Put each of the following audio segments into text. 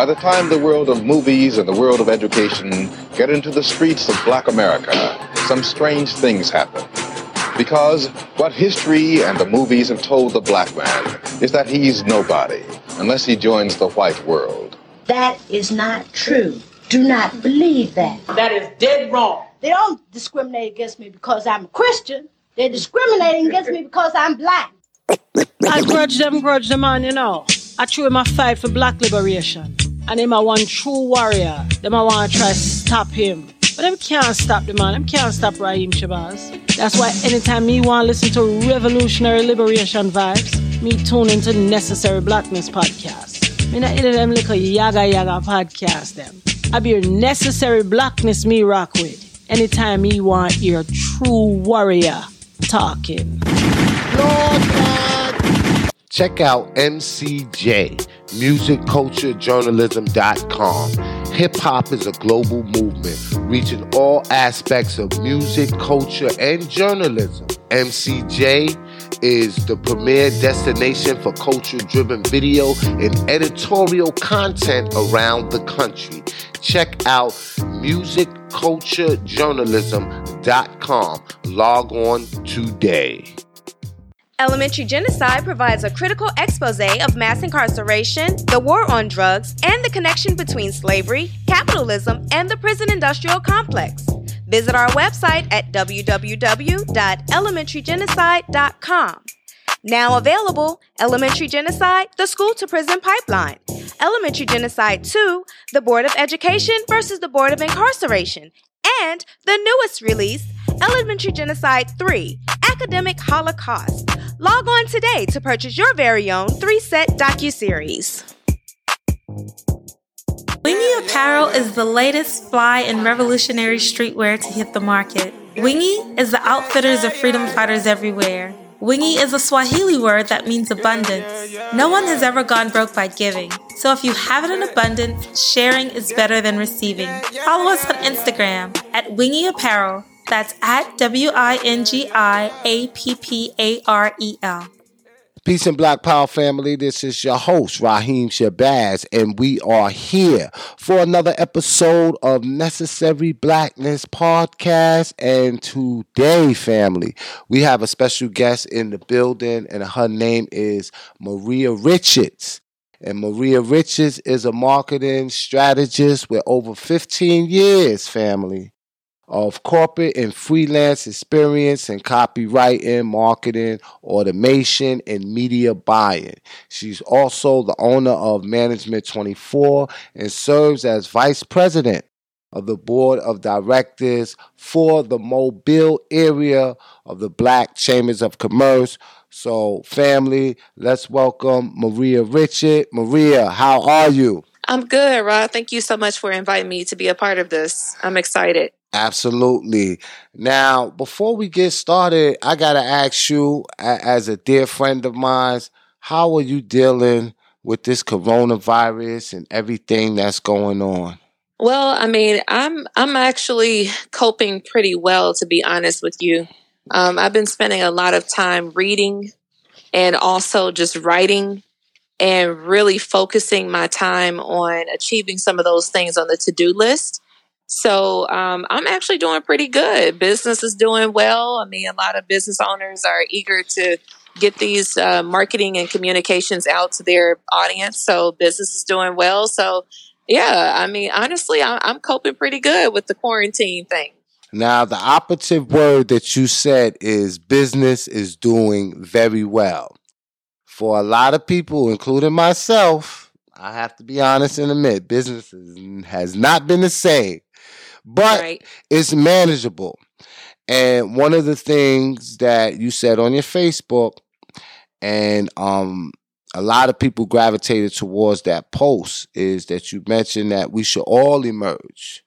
By the time the world of movies and the world of education get into the streets of black America, some strange things happen. Because what history and the movies have told the black man is that he's nobody unless he joins the white world. That is not true. Do not believe that. That is dead wrong. They don't discriminate against me because I'm a Christian. They're discriminating against me because I'm black. I grudge them, grudge them on, you know. I true him a fight for black liberation. And him a one true warrior. Them I want to try stop him. But them can't stop the man. Them can't stop Raheem Shabazz. That's why anytime me want to listen to revolutionary liberation vibes, me tune into Necessary Blackness podcast. Me not into them little yaga yaga podcast them. I be your necessary blackness me rock with. Anytime me want your true warrior talking. Lord, Lord. Check out MCJ, musicculturejournalism.com. Hip hop is a global movement reaching all aspects of music, culture, and journalism. MCJ is the premier destination for culture driven video and editorial content around the country. Check out musicculturejournalism.com. Log on today. Elementary Genocide provides a critical expose of mass incarceration, the war on drugs, and the connection between slavery, capitalism, and the prison industrial complex. Visit our website at www.elementarygenocide.com. Now available Elementary Genocide, the School to Prison Pipeline. Elementary Genocide 2, the Board of Education versus the Board of Incarceration. And the newest release, Elementary Genocide 3, Academic Holocaust. Log on today to purchase your very own three set docuseries. Wingi Apparel is the latest fly and revolutionary streetwear to hit the market. Wingi is the outfitters of freedom fighters everywhere. Wingi is a Swahili word that means abundance. No one has ever gone broke by giving. So if you have it in abundance, sharing is better than receiving. Follow us on Instagram at Wingi Apparel that's at W I N G I A P P A R E L. Peace and Black Power family. This is your host, Raheem Shabazz, and we are here for another episode of Necessary Blackness Podcast. And today, family, we have a special guest in the building, and her name is Maria Richards. And Maria Richards is a marketing strategist with over 15 years, family of corporate and freelance experience in copywriting, marketing, automation, and media buying. She's also the owner of Management 24 and serves as vice president of the board of directors for the Mobile area of the Black Chambers of Commerce. So, family, let's welcome Maria Richard. Maria, how are you? I'm good, Rod. Thank you so much for inviting me to be a part of this. I'm excited. Absolutely. Now, before we get started, I got to ask you, as a dear friend of mine, how are you dealing with this coronavirus and everything that's going on? Well, I mean, I'm I'm actually coping pretty well, to be honest with you. Um, I've been spending a lot of time reading and also just writing and really focusing my time on achieving some of those things on the to do list. So um, I'm actually doing pretty good. Business is doing well. I mean, a lot of business owners are eager to get these uh, marketing and communications out to their audience. So business is doing well. So yeah, I mean, honestly, I'm coping pretty good with the quarantine thing. Now, the operative word that you said is business is doing very well. For a lot of people, including myself, I have to be honest and admit, business has not been the same but right. it's manageable. And one of the things that you said on your Facebook, and um, a lot of people gravitated towards that post, is that you mentioned that we should all emerge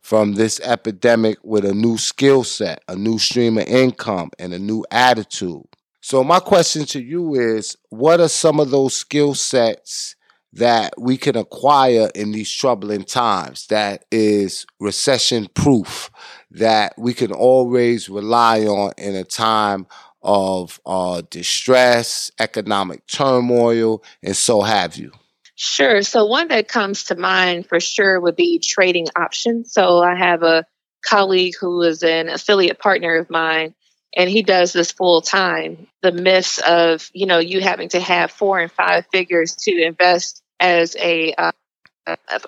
from this epidemic with a new skill set, a new stream of income, and a new attitude. So, my question to you is what are some of those skill sets that we can acquire in these troubling times that is recession proof that we can always rely on in a time of uh, distress, economic turmoil, and so have you? Sure. So one that comes to mind for sure would be trading options. So I have a colleague who is an affiliate partner of mine and he does this full time. The myths of, you know, you having to have four and five figures to invest as a uh,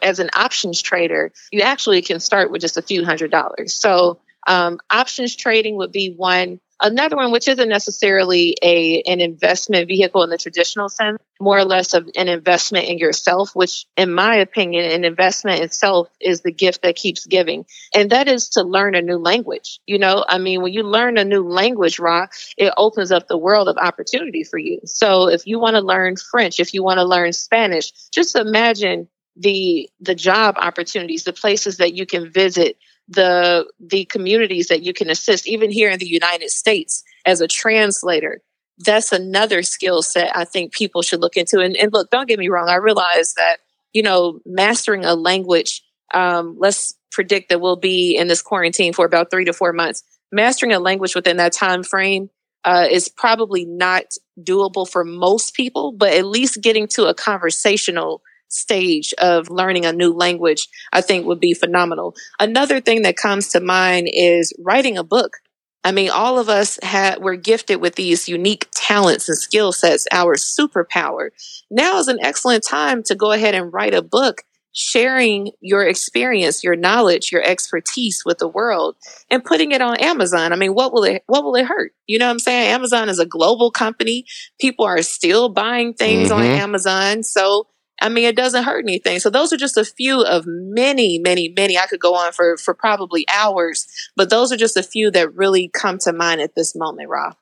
as an options trader, you actually can start with just a few hundred dollars. So um, options trading would be one. Another one, which isn't necessarily a an investment vehicle in the traditional sense, more or less of an investment in yourself, which, in my opinion, an investment itself is the gift that keeps giving, and that is to learn a new language. You know, I mean, when you learn a new language, Ra, it opens up the world of opportunity for you. So, if you want to learn French, if you want to learn Spanish, just imagine the the job opportunities, the places that you can visit, the the communities that you can assist, even here in the United States as a translator. That's another skill set I think people should look into. And, and look, don't get me wrong, I realize that you know mastering a language. Um, let's predict that we'll be in this quarantine for about three to four months. Mastering a language within that time frame uh, is probably not doable for most people, but at least getting to a conversational stage of learning a new language, I think would be phenomenal. Another thing that comes to mind is writing a book. I mean, all of us had, we're gifted with these unique talents and skill sets, our superpower. Now is an excellent time to go ahead and write a book sharing your experience, your knowledge, your expertise with the world and putting it on Amazon. I mean, what will it what will it hurt? You know what I'm saying? Amazon is a global company. People are still buying things mm-hmm. on Amazon. So I mean, it doesn't hurt anything. So those are just a few of many, many, many. I could go on for for probably hours, but those are just a few that really come to mind at this moment, Rob.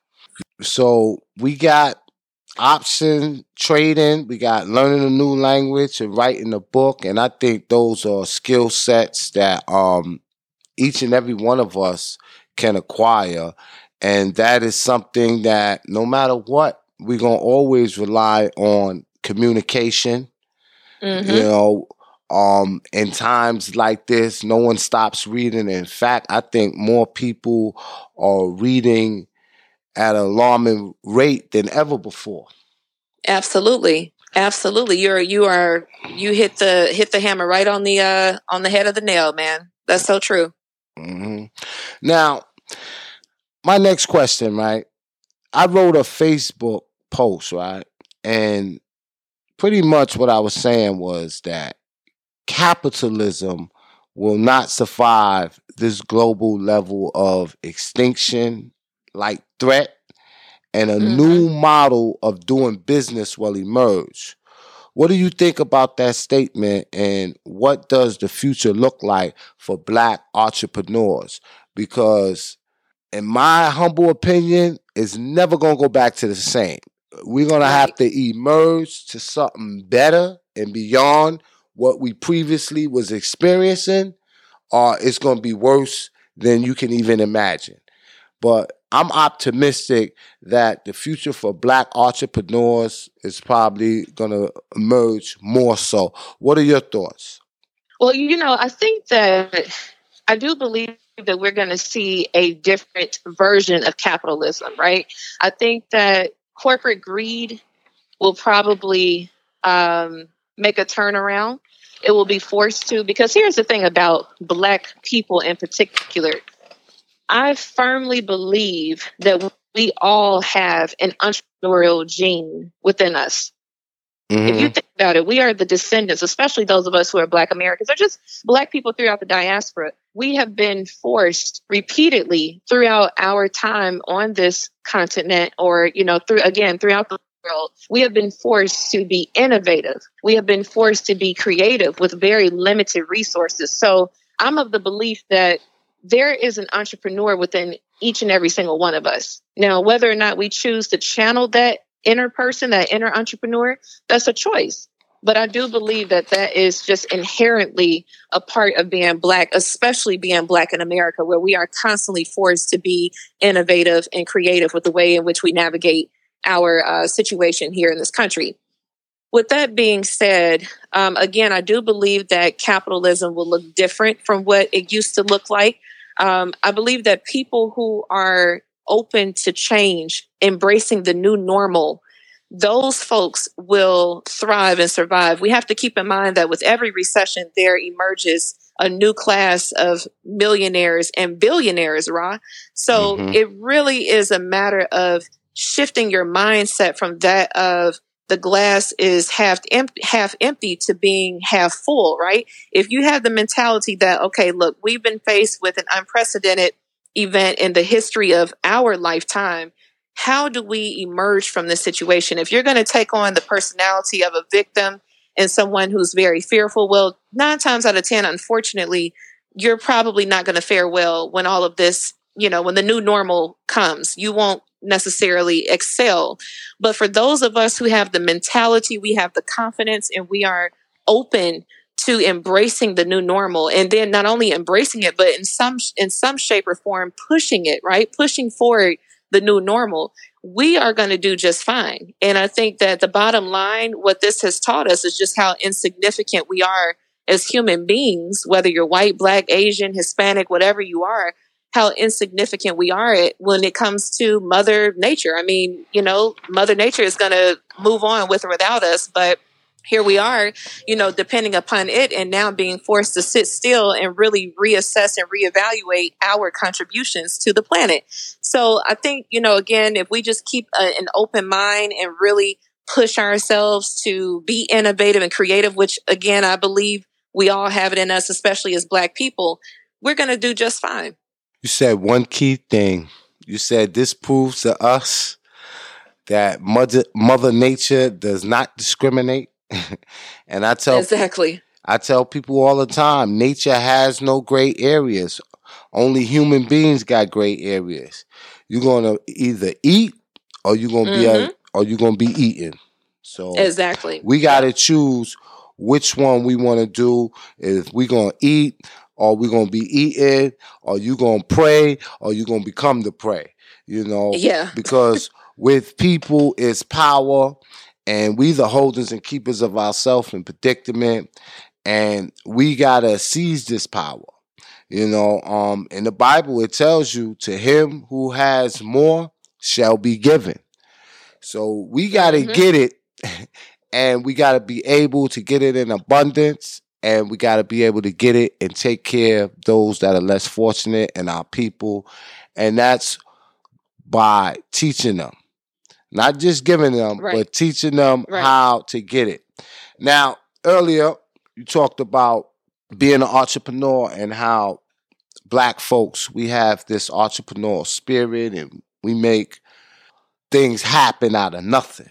So we got option trading, we got learning a new language and writing a book, and I think those are skill sets that um each and every one of us can acquire. And that is something that no matter what, we're gonna always rely on communication Mm-hmm. You know, um, in times like this, no one stops reading. In fact, I think more people are reading at an alarming rate than ever before. Absolutely. Absolutely. You're you are you hit the hit the hammer right on the uh on the head of the nail, man. That's so true. Mm-hmm. Now, my next question, right? I wrote a Facebook post, right? And pretty much what I was saying was that capitalism will not survive this global level of extinction like threat and a mm-hmm. new model of doing business will emerge. What do you think about that statement and what does the future look like for black entrepreneurs? Because in my humble opinion, it's never going to go back to the same we're gonna have to emerge to something better and beyond what we previously was experiencing, or it's gonna be worse than you can even imagine. But I'm optimistic that the future for black entrepreneurs is probably gonna emerge more so. What are your thoughts? Well, you know, I think that I do believe that we're going to see a different version of capitalism, right? I think that corporate greed will probably um, make a turnaround. It will be forced to, because here's the thing about Black people in particular. I firmly believe that we all have an entrepreneurial gene within us. Mm-hmm. If you think about it, we are the descendants, especially those of us who are Black Americans, or just Black people throughout the diaspora. We have been forced repeatedly throughout our time on this continent, or, you know, through again, throughout the world, we have been forced to be innovative. We have been forced to be creative with very limited resources. So I'm of the belief that there is an entrepreneur within each and every single one of us. Now, whether or not we choose to channel that inner person, that inner entrepreneur, that's a choice. But I do believe that that is just inherently a part of being Black, especially being Black in America, where we are constantly forced to be innovative and creative with the way in which we navigate our uh, situation here in this country. With that being said, um, again, I do believe that capitalism will look different from what it used to look like. Um, I believe that people who are open to change, embracing the new normal, those folks will thrive and survive. We have to keep in mind that with every recession, there emerges a new class of millionaires and billionaires, Ra. So mm-hmm. it really is a matter of shifting your mindset from that of the glass is half empty, half empty to being half full, right? If you have the mentality that, okay, look, we've been faced with an unprecedented event in the history of our lifetime. How do we emerge from this situation? If you're going to take on the personality of a victim and someone who's very fearful, well, nine times out of 10, unfortunately, you're probably not going to fare well when all of this, you know, when the new normal comes. You won't necessarily excel. But for those of us who have the mentality, we have the confidence, and we are open to embracing the new normal and then not only embracing it but in some in some shape or form pushing it right? Pushing forward the new normal. We are going to do just fine. And i think that the bottom line what this has taught us is just how insignificant we are as human beings whether you're white black asian hispanic whatever you are how insignificant we are when it comes to mother nature. I mean you know mother nature is going to move on with or without us but here we are, you know, depending upon it and now being forced to sit still and really reassess and reevaluate our contributions to the planet. So I think, you know, again, if we just keep a, an open mind and really push ourselves to be innovative and creative, which again, I believe we all have it in us, especially as black people, we're going to do just fine. You said one key thing. You said this proves to us that mother, mother nature does not discriminate and I tell exactly. I tell people all the time, nature has no gray areas. Only human beings got gray areas. You're gonna either eat or you're gonna mm-hmm. be a, or you're gonna be eaten. So exactly, we gotta choose which one we want to do. If we gonna eat or we gonna be eaten, or you gonna pray or you gonna become the prey. You know, yeah, because with people it's power and we the holders and keepers of ourself in predicament. And we gotta seize this power you know um in the bible it tells you to him who has more shall be given. So we gotta mm-hmm. get it and we gotta be able to get it in abundance and we gotta be able to get it and take care of those that are less fortunate and our people. And that's by teaching them not just giving them, right. but teaching them right. how to get it. Now, earlier you talked about being an entrepreneur and how black folks we have this entrepreneurial spirit and we make things happen out of nothing.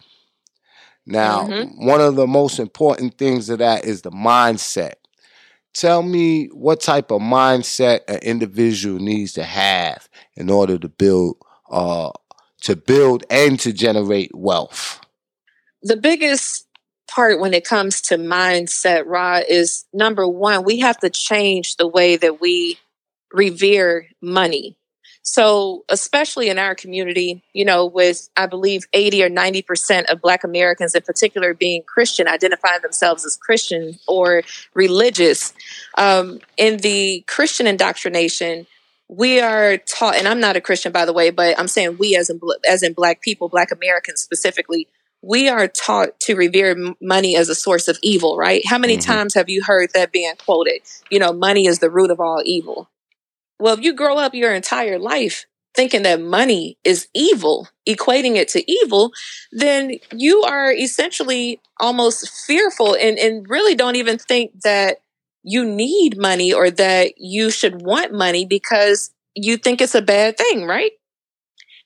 Now, mm-hmm. one of the most important things of that is the mindset. Tell me what type of mindset an individual needs to have in order to build uh, to build and to generate wealth? The biggest part when it comes to mindset, Ra, is number one, we have to change the way that we revere money. So, especially in our community, you know, with I believe 80 or 90% of Black Americans in particular being Christian, identifying themselves as Christian or religious, um, in the Christian indoctrination, we are taught, and I'm not a Christian, by the way, but I'm saying we as in, as in black people, black Americans specifically, we are taught to revere money as a source of evil, right? How many mm-hmm. times have you heard that being quoted? You know, money is the root of all evil. Well, if you grow up your entire life thinking that money is evil, equating it to evil, then you are essentially almost fearful and, and really don't even think that you need money or that you should want money because you think it's a bad thing, right?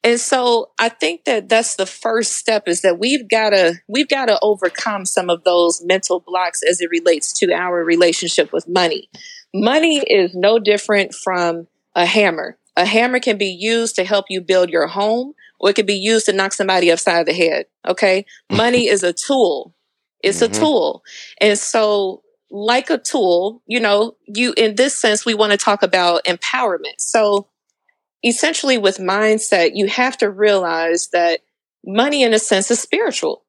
And so I think that that's the first step is that we've got to we've got to overcome some of those mental blocks as it relates to our relationship with money. Money is no different from a hammer. A hammer can be used to help you build your home or it can be used to knock somebody upside the head, okay? Money is a tool. It's mm-hmm. a tool. And so like a tool, you know, you, in this sense, we want to talk about empowerment. So essentially with mindset, you have to realize that money in a sense is spiritual.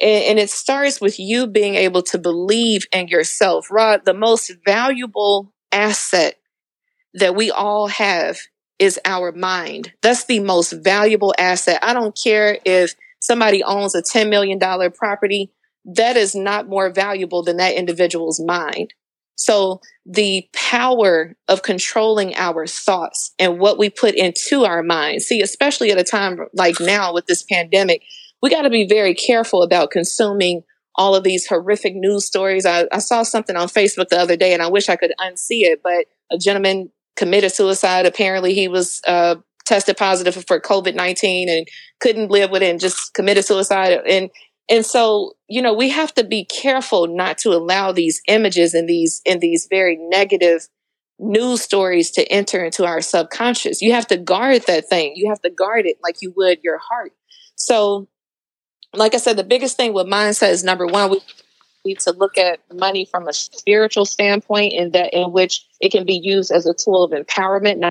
And, and it starts with you being able to believe in yourself. Rod, the most valuable asset that we all have is our mind. That's the most valuable asset. I don't care if somebody owns a $10 million property, that is not more valuable than that individual's mind. So the power of controlling our thoughts and what we put into our minds. See, especially at a time like now with this pandemic, we got to be very careful about consuming all of these horrific news stories. I, I, saw something on Facebook the other day and I wish I could unsee it, but a gentleman committed suicide. Apparently he was, uh, tested positive for COVID-19 and couldn't live with it and just committed suicide. And and so, you know, we have to be careful not to allow these images and these, and these very negative news stories to enter into our subconscious. You have to guard that thing. You have to guard it like you would your heart. So, like I said, the biggest thing with mindset is number one, we need to look at money from a spiritual standpoint in that in which it can be used as a tool of empowerment,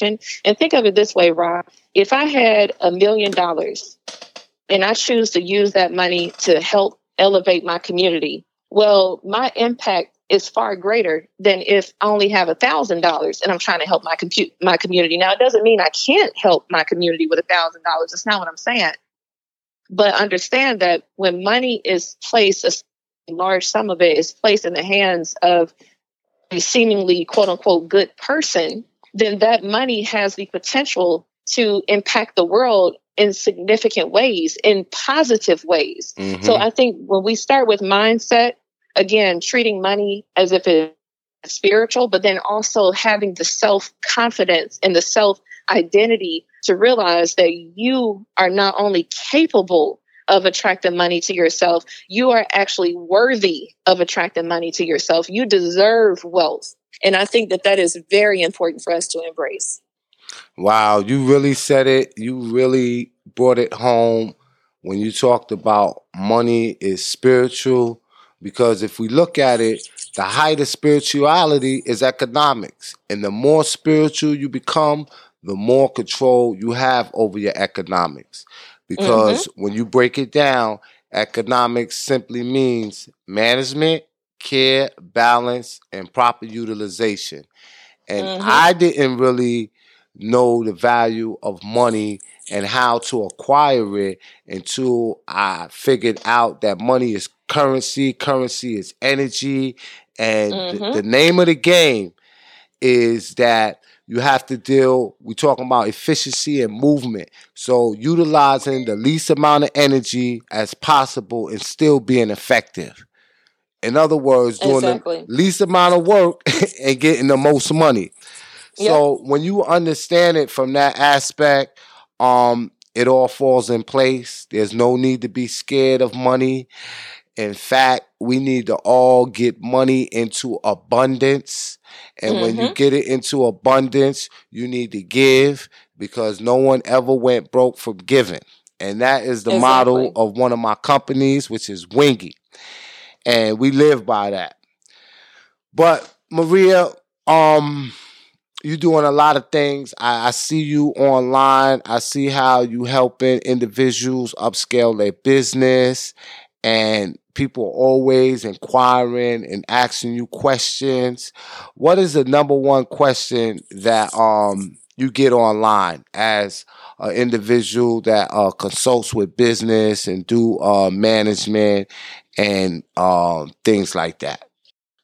and think of it this way, Rob. If I had a million dollars and I choose to use that money to help elevate my community, well, my impact is far greater than if I only have a thousand dollars and I'm trying to help my compute my community. Now, it doesn't mean I can't help my community with a thousand dollars. That's not what I'm saying. But understand that when money is placed, a large sum of it is placed in the hands of a seemingly quote unquote good person, then that money has the potential to impact the world in significant ways, in positive ways. Mm-hmm. So I think when we start with mindset, again, treating money as if it's spiritual, but then also having the self confidence and the self identity to realize that you are not only capable of attracting money to yourself, you are actually worthy of attracting money to yourself. You deserve wealth. And I think that that is very important for us to embrace. Wow, you really said it. You really brought it home when you talked about money is spiritual. Because if we look at it, the height of spirituality is economics. And the more spiritual you become, the more control you have over your economics. Because mm-hmm. when you break it down, economics simply means management, care, balance, and proper utilization. And mm-hmm. I didn't really know the value of money and how to acquire it until I figured out that money is currency, currency is energy, and mm-hmm. the, the name of the game is that you have to deal we're talking about efficiency and movement so utilizing the least amount of energy as possible and still being effective in other words doing exactly. the least amount of work and getting the most money so when you understand it from that aspect, um, it all falls in place. There's no need to be scared of money. In fact, we need to all get money into abundance. And mm-hmm. when you mm-hmm. get it into abundance, you need to give because no one ever went broke from giving. And that is the exactly. model of one of my companies, which is Wingi. And we live by that. But Maria, um, you doing a lot of things. I, I, see you online. I see how you helping individuals upscale their business, and people always inquiring and asking you questions. What is the number one question that um you get online as an individual that uh, consults with business and do uh, management and uh, things like that?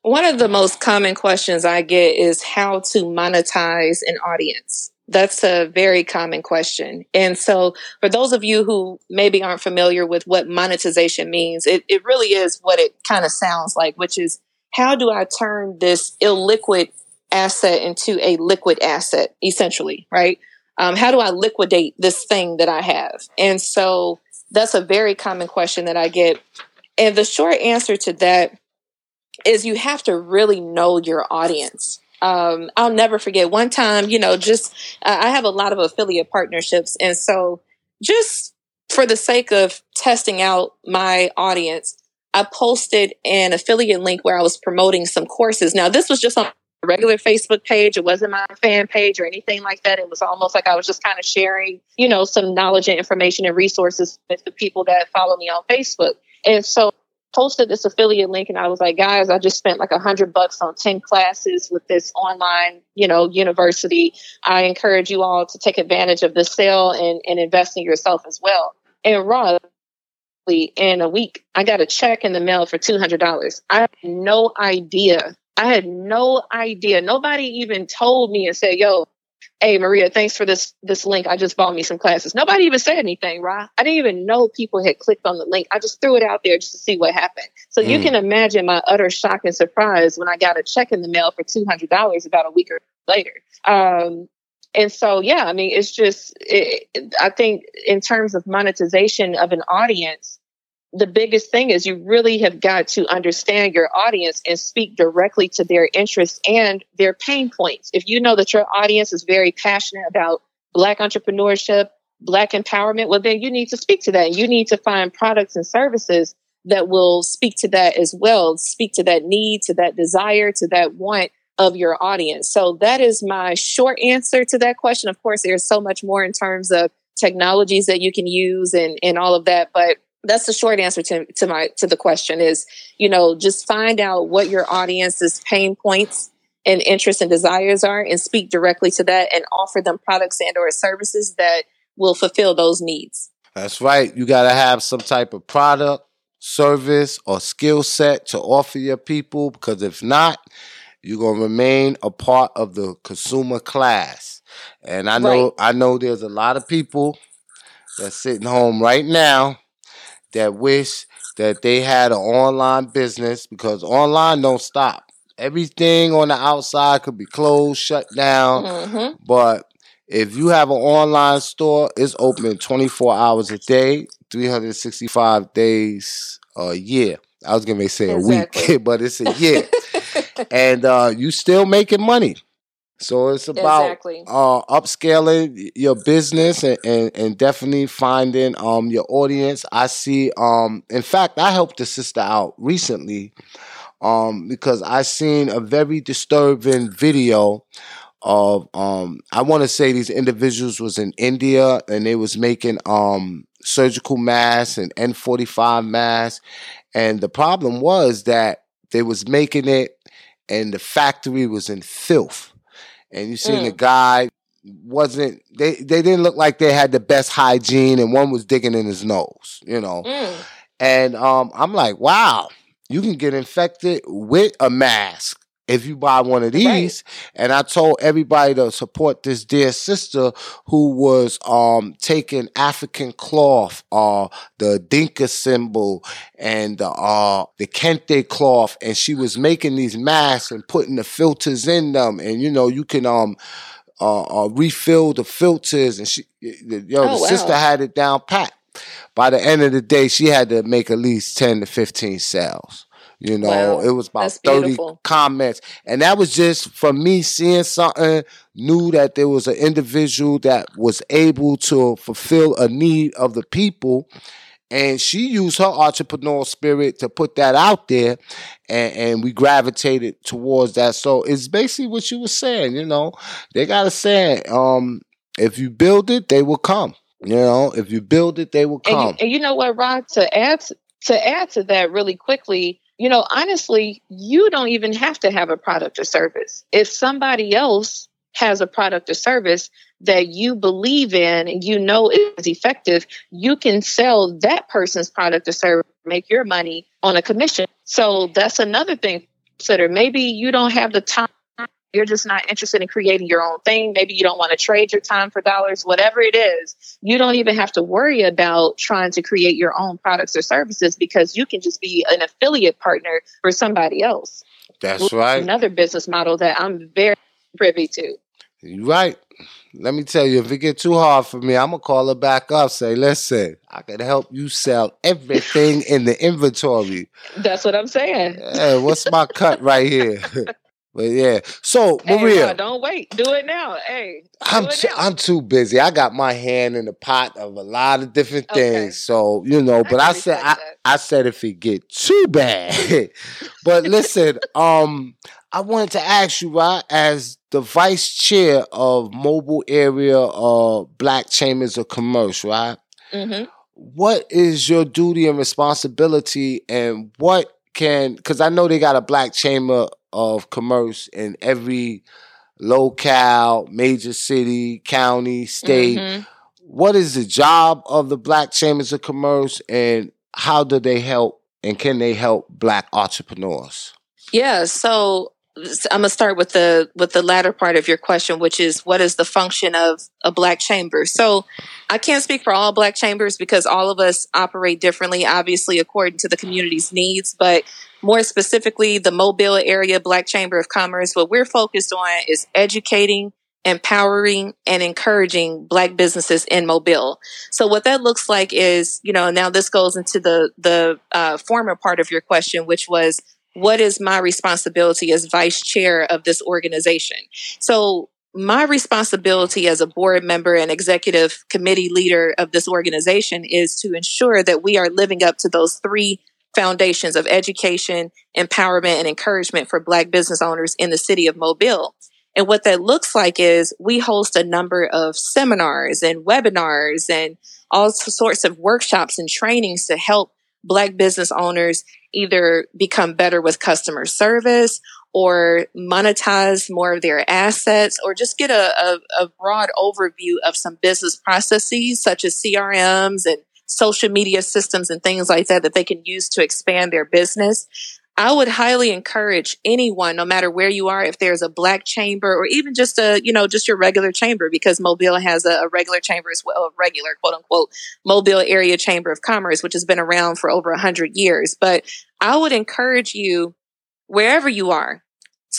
One of the most common questions I get is how to monetize an audience. That's a very common question. And so for those of you who maybe aren't familiar with what monetization means, it, it really is what it kind of sounds like, which is how do I turn this illiquid asset into a liquid asset, essentially, right? Um, how do I liquidate this thing that I have? And so that's a very common question that I get. And the short answer to that is you have to really know your audience. Um, I'll never forget one time, you know, just uh, I have a lot of affiliate partnerships. And so just for the sake of testing out my audience, I posted an affiliate link where I was promoting some courses. Now, this was just on a regular Facebook page. It wasn't my fan page or anything like that. It was almost like I was just kind of sharing, you know, some knowledge and information and resources with the people that follow me on Facebook. And so posted this affiliate link and I was like, guys, I just spent like a hundred bucks on 10 classes with this online, you know, university. I encourage you all to take advantage of this sale and, and invest in yourself as well. And Ra, in a week, I got a check in the mail for $200. I had no idea. I had no idea. Nobody even told me and said, yo, hey Maria, thanks for this this link. I just bought me some classes. Nobody even said anything, right? I didn't even know people had clicked on the link. I just threw it out there just to see what happened. So mm. you can imagine my utter shock and surprise when I got a check in the mail for two hundred dollars about a week or later. Um, and so, yeah, I mean, it's just, it, I think in terms of monetization of an audience, the biggest thing is you really have got to understand your audience and speak directly to their interests and their pain points. If you know that your audience is very passionate about Black entrepreneurship, Black empowerment, well, then you need to speak to that. You need to find products and services that will speak to that as well, speak to that need, to that desire, to that want of your audience. So that is my short answer to that question. Of course, there's so much more in terms of technologies that you can use and, and all of that, but that's the short answer to, to my to the question is you know just find out what your audience's pain points and interests and desires are and speak directly to that and offer them products and or services that will fulfill those needs. That's right. You got to have some type of product service or skill set to offer your people because if not you're going to remain a part of the consumer class. And i know right. i know there's a lot of people that's sitting home right now that wish that they had an online business because online don't stop. Everything on the outside could be closed, shut down. Mm-hmm. But if you have an online store, it's open 24 hours a day, 365 days a year. I was gonna say exactly. a week, but it's a year. and uh, you still making money. So it's about exactly. uh, upscaling your business and, and, and, definitely finding um, your audience. I see, um, in fact, I helped a sister out recently um, because I seen a very disturbing video of um, I want to say these individuals was in India and they was making um, surgical masks and N45 masks, and the problem was that they was making it and the factory was in filth and you seen mm. the guy wasn't they they didn't look like they had the best hygiene and one was digging in his nose you know mm. and um i'm like wow you can get infected with a mask if you buy one of these. Right. And I told everybody to support this dear sister who was um taking African cloth, uh the Adinkra symbol and the uh the Kente cloth, and she was making these masks and putting the filters in them. And you know, you can um uh, uh refill the filters and she yo, oh, the wow. sister had it down pat. By the end of the day, she had to make at least 10 to 15 sales. You know, wow. it was about 30 comments. And that was just from me seeing something, knew that there was an individual that was able to fulfill a need of the people. And she used her entrepreneurial spirit to put that out there, and, and we gravitated towards that. So it's basically what you were saying, you know. They got to say, um, if you build it, they will come. You know, if you build it, they will come. And you, and you know what, Rod? To add to add to that really quickly, you know, honestly, you don't even have to have a product or service. If somebody else has a product or service that you believe in and you know is effective, you can sell that person's product or service, make your money on a commission. So that's another thing. Consider maybe you don't have the time you're just not interested in creating your own thing. Maybe you don't want to trade your time for dollars, whatever it is. You don't even have to worry about trying to create your own products or services because you can just be an affiliate partner for somebody else. That's right. Another business model that I'm very privy to. You're right. Let me tell you, if it get too hard for me, I'm gonna call her back up. Say, listen, I can help you sell everything in the inventory. That's what I'm saying. Hey, what's my cut right here? But yeah, so Maria, hey, don't wait, do it now. Hey, I'm t- now. I'm too busy. I got my hand in the pot of a lot of different things. Okay. So you know, but I, I said I, I, said if it get too bad. but listen, um, I wanted to ask you, right, as the vice chair of mobile area uh Black Chambers of Commerce, right? Mm-hmm. What is your duty and responsibility, and what can because I know they got a Black Chamber of commerce in every locale, major city, county, state. Mm-hmm. what is the job of the Black Chambers of Commerce and how do they help and can they help Black entrepreneurs? Yeah, so I'm gonna start with the with the latter part of your question, which is what is the function of a black chamber? So I can't speak for all black chambers because all of us operate differently, obviously according to the community's needs. But more specifically, the Mobile area Black Chamber of Commerce, what we're focused on is educating, empowering, and encouraging black businesses in Mobile. So what that looks like is, you know, now this goes into the the uh, former part of your question, which was what is my responsibility as vice chair of this organization? So my responsibility as a board member and executive committee leader of this organization is to ensure that we are living up to those three foundations of education, empowerment, and encouragement for Black business owners in the city of Mobile. And what that looks like is we host a number of seminars and webinars and all sorts of workshops and trainings to help Black business owners either become better with customer service or monetize more of their assets or just get a, a, a, broad overview of some business processes such as CRMs and social media systems and things like that that they can use to expand their business. I would highly encourage anyone, no matter where you are, if there's a black chamber or even just a, you know, just your regular chamber, because Mobile has a, a regular chamber as well, a regular quote unquote Mobile area chamber of commerce, which has been around for over a hundred years. But I would encourage you, wherever you are,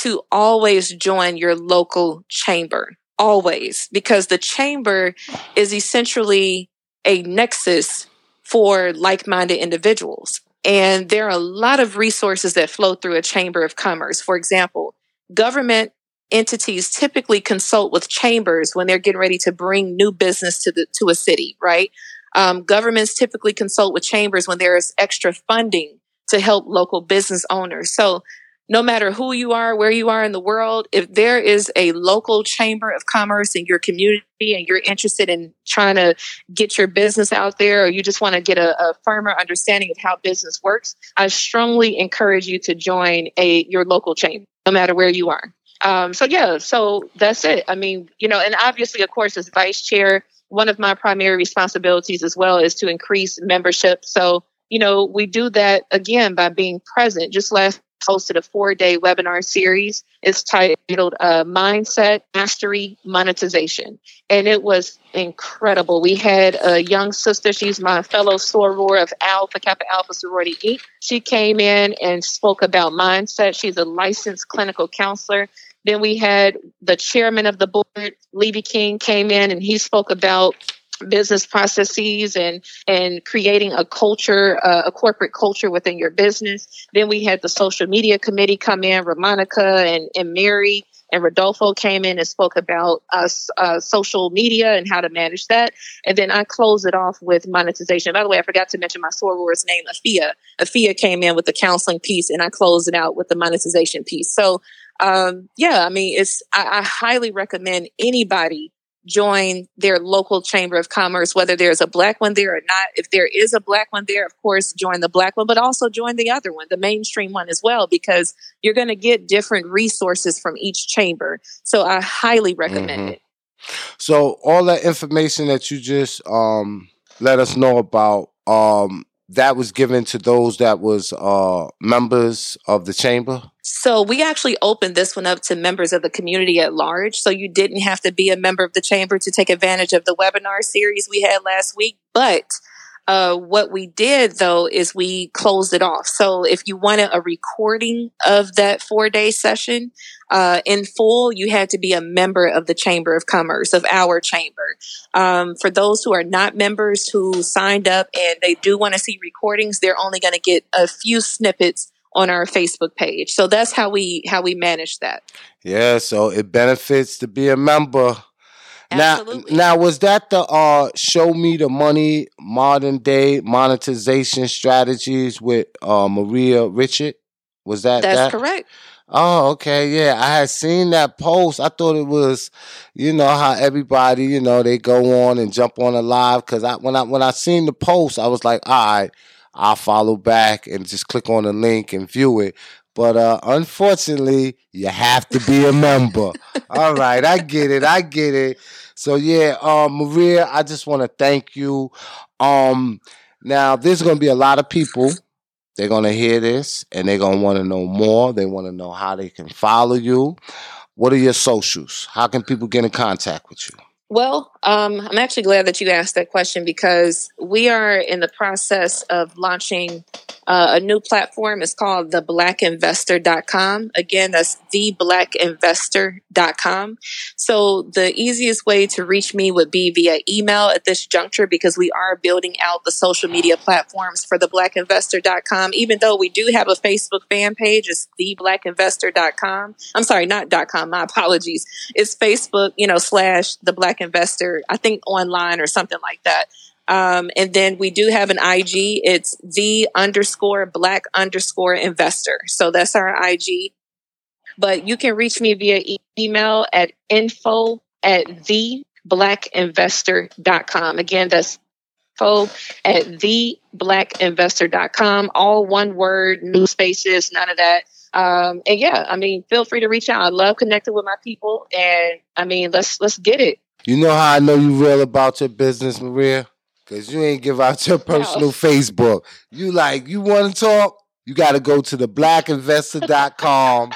to always join your local chamber. Always, because the chamber is essentially a nexus for like-minded individuals. And there are a lot of resources that flow through a chamber of commerce. For example, government entities typically consult with chambers when they're getting ready to bring new business to the to a city, right? Um, governments typically consult with chambers when there is extra funding to help local business owners. So no matter who you are, where you are in the world, if there is a local chamber of commerce in your community and you're interested in trying to get your business out there or you just want to get a, a firmer understanding of how business works, I strongly encourage you to join a your local chamber, no matter where you are. Um, so yeah, so that's it. I mean, you know, and obviously, of course, as vice chair, one of my primary responsibilities as well is to increase membership. So, you know, we do that again by being present. Just last hosted a four day webinar series. It's titled uh, Mindset Mastery Monetization. And it was incredible. We had a young sister, she's my fellow soror of Alpha Kappa Alpha Sorority Inc. She came in and spoke about mindset. She's a licensed clinical counselor. Then we had the chairman of the board, Levy King, came in and he spoke about business processes and and creating a culture uh, a corporate culture within your business. Then we had the social media committee come in Ramonica and, and mary and rodolfo came in and spoke about us uh, social media and how to manage that. And then i closed it off with monetization. By the way i forgot to mention my soror's name afia. Afia came in with the counseling piece and i closed it out with the monetization piece. So um, yeah i mean it's I, I highly recommend anybody join their local chamber of commerce, whether there's a black one there or not. If there is a black one there, of course, join the black one, but also join the other one, the mainstream one as well, because you're going to get different resources from each chamber. So I highly recommend mm-hmm. it. So all that information that you just um, let us know about, um, that was given to those that was uh, members of the chamber? So we actually opened this one up to members of the community at large. So you didn't have to be a member of the chamber to take advantage of the webinar series we had last week. But uh, what we did though is we closed it off. So if you wanted a recording of that four day session uh, in full, you had to be a member of the Chamber of Commerce, of our chamber. Um, for those who are not members who signed up and they do want to see recordings, they're only going to get a few snippets on our Facebook page. So that's how we how we manage that. Yeah, so it benefits to be a member. Absolutely. Now, now was that the uh, show me the money modern day monetization strategies with uh, Maria Richard? Was that That's that? correct. Oh, okay, yeah. I had seen that post. I thought it was, you know, how everybody, you know, they go on and jump on a live. Cause I when I when I seen the post, I was like, all right, I'll follow back and just click on the link and view it. But uh, unfortunately, you have to be a member. All right, I get it. I get it. So yeah, um, Maria, I just want to thank you. Um, now there's gonna be a lot of people. They're gonna hear this and they're gonna want to know more. They want to know how they can follow you. What are your socials? How can people get in contact with you? Well, um, I'm actually glad that you asked that question because we are in the process of launching uh, a new platform. It's called theblackinvestor.com. Again, that's theblackinvestor.com. So the easiest way to reach me would be via email at this juncture because we are building out the social media platforms for theblackinvestor.com. Even though we do have a Facebook fan page, it's theblackinvestor.com. I'm sorry, not .com. My apologies. It's Facebook, you know, slash the Black Investor. I think online or something like that. Um, and then we do have an IG. It's the underscore black underscore investor. So that's our IG. But you can reach me via e- email at info at theblackinvestor.com. Again, that's info at theblackinvestor.com. All one word, no spaces, none of that. Um, and yeah, I mean, feel free to reach out. I love connecting with my people, and I mean, let's let's get it. You know how I know you real about your business, Maria? Cause you ain't give out your personal no. Facebook. You like you want to talk? You got to go to the blackinvestor.com,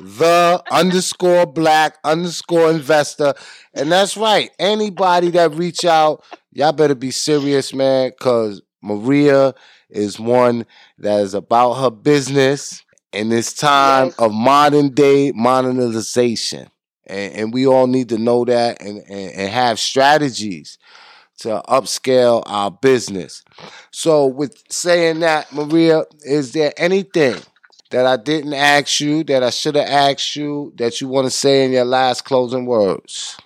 the underscore black underscore investor, and that's right. Anybody that reach out, y'all better be serious, man. Cause Maria is one that is about her business in this time yes. of modern day modernization. And, and, we all need to know that and, and, and have strategies to upscale our business. So, with saying that, Maria, is there anything that I didn't ask you that I should have asked you that you want to say in your last closing words?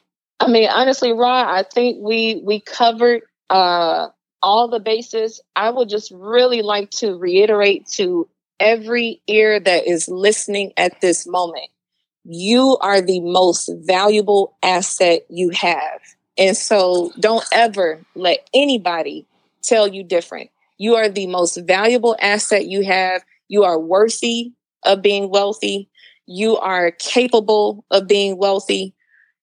I mean, honestly, Rod, I think we we covered uh, all the bases. I would just really like to reiterate to every ear that is listening at this moment. You are the most valuable asset you have. And so don't ever let anybody tell you different. You are the most valuable asset you have. You are worthy of being wealthy. You are capable of being wealthy.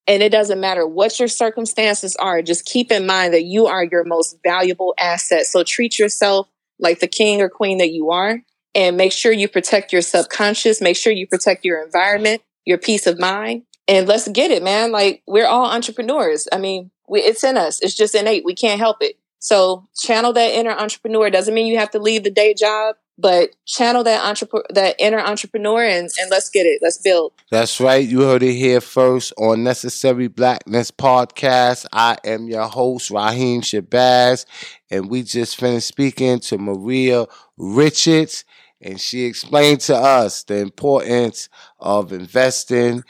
And it doesn't matter what your circumstances are. Just keep in mind that you are your most valuable asset. So treat yourself like the king or queen that you are and make sure you protect your subconscious. Make sure you protect your environment, your peace of mind and let's get it, man. Like we're all entrepreneurs. I mean, we, it's in us. It's just innate. We can't help it. So channel that inner entrepreneur. Doesn't mean you have to leave the day job, but channel that entrepreneur, that inner entrepreneur, and and let's get it. Let's build. That's right. You heard it here first on Necessary Blackness podcast. I am your host Raheem Shabazz, and we just finished speaking to Maria Richards, and she explained to us the importance of investing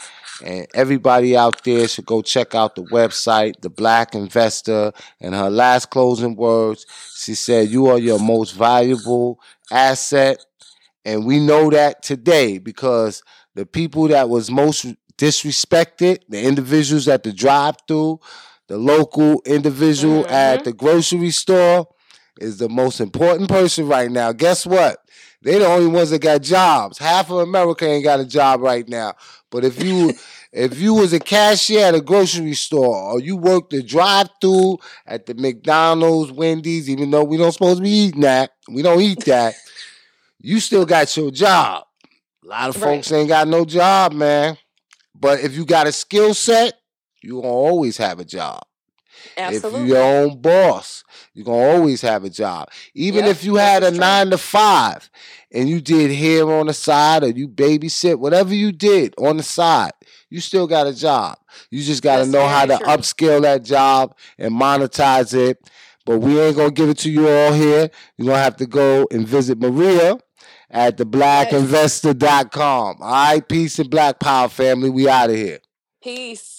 and everybody out there should go check out the website, The Black Investor. And her last closing words, she said, You are your most valuable asset. And we know that today because the people that was most disrespected, the individuals at the drive through, the local individual mm-hmm. at the grocery store, is the most important person right now. Guess what? They the only ones that got jobs. Half of America ain't got a job right now. But if you if you was a cashier at a grocery store or you worked the drive through at the McDonald's, Wendy's, even though we don't supposed to be eating that, we don't eat that, you still got your job. A lot of folks ain't got no job, man. But if you got a skill set, you gonna always have a job. Absolutely. If you're your own boss, you're gonna always have a job. Even yep, if you had a nine to five and you did hair on the side or you babysit, whatever you did on the side, you still got a job. You just got to know how to true. upscale that job and monetize it. But we ain't gonna give it to you all here. You're gonna have to go and visit Maria at theblackinvestor.com. All right, peace and black power family. We out of here. Peace.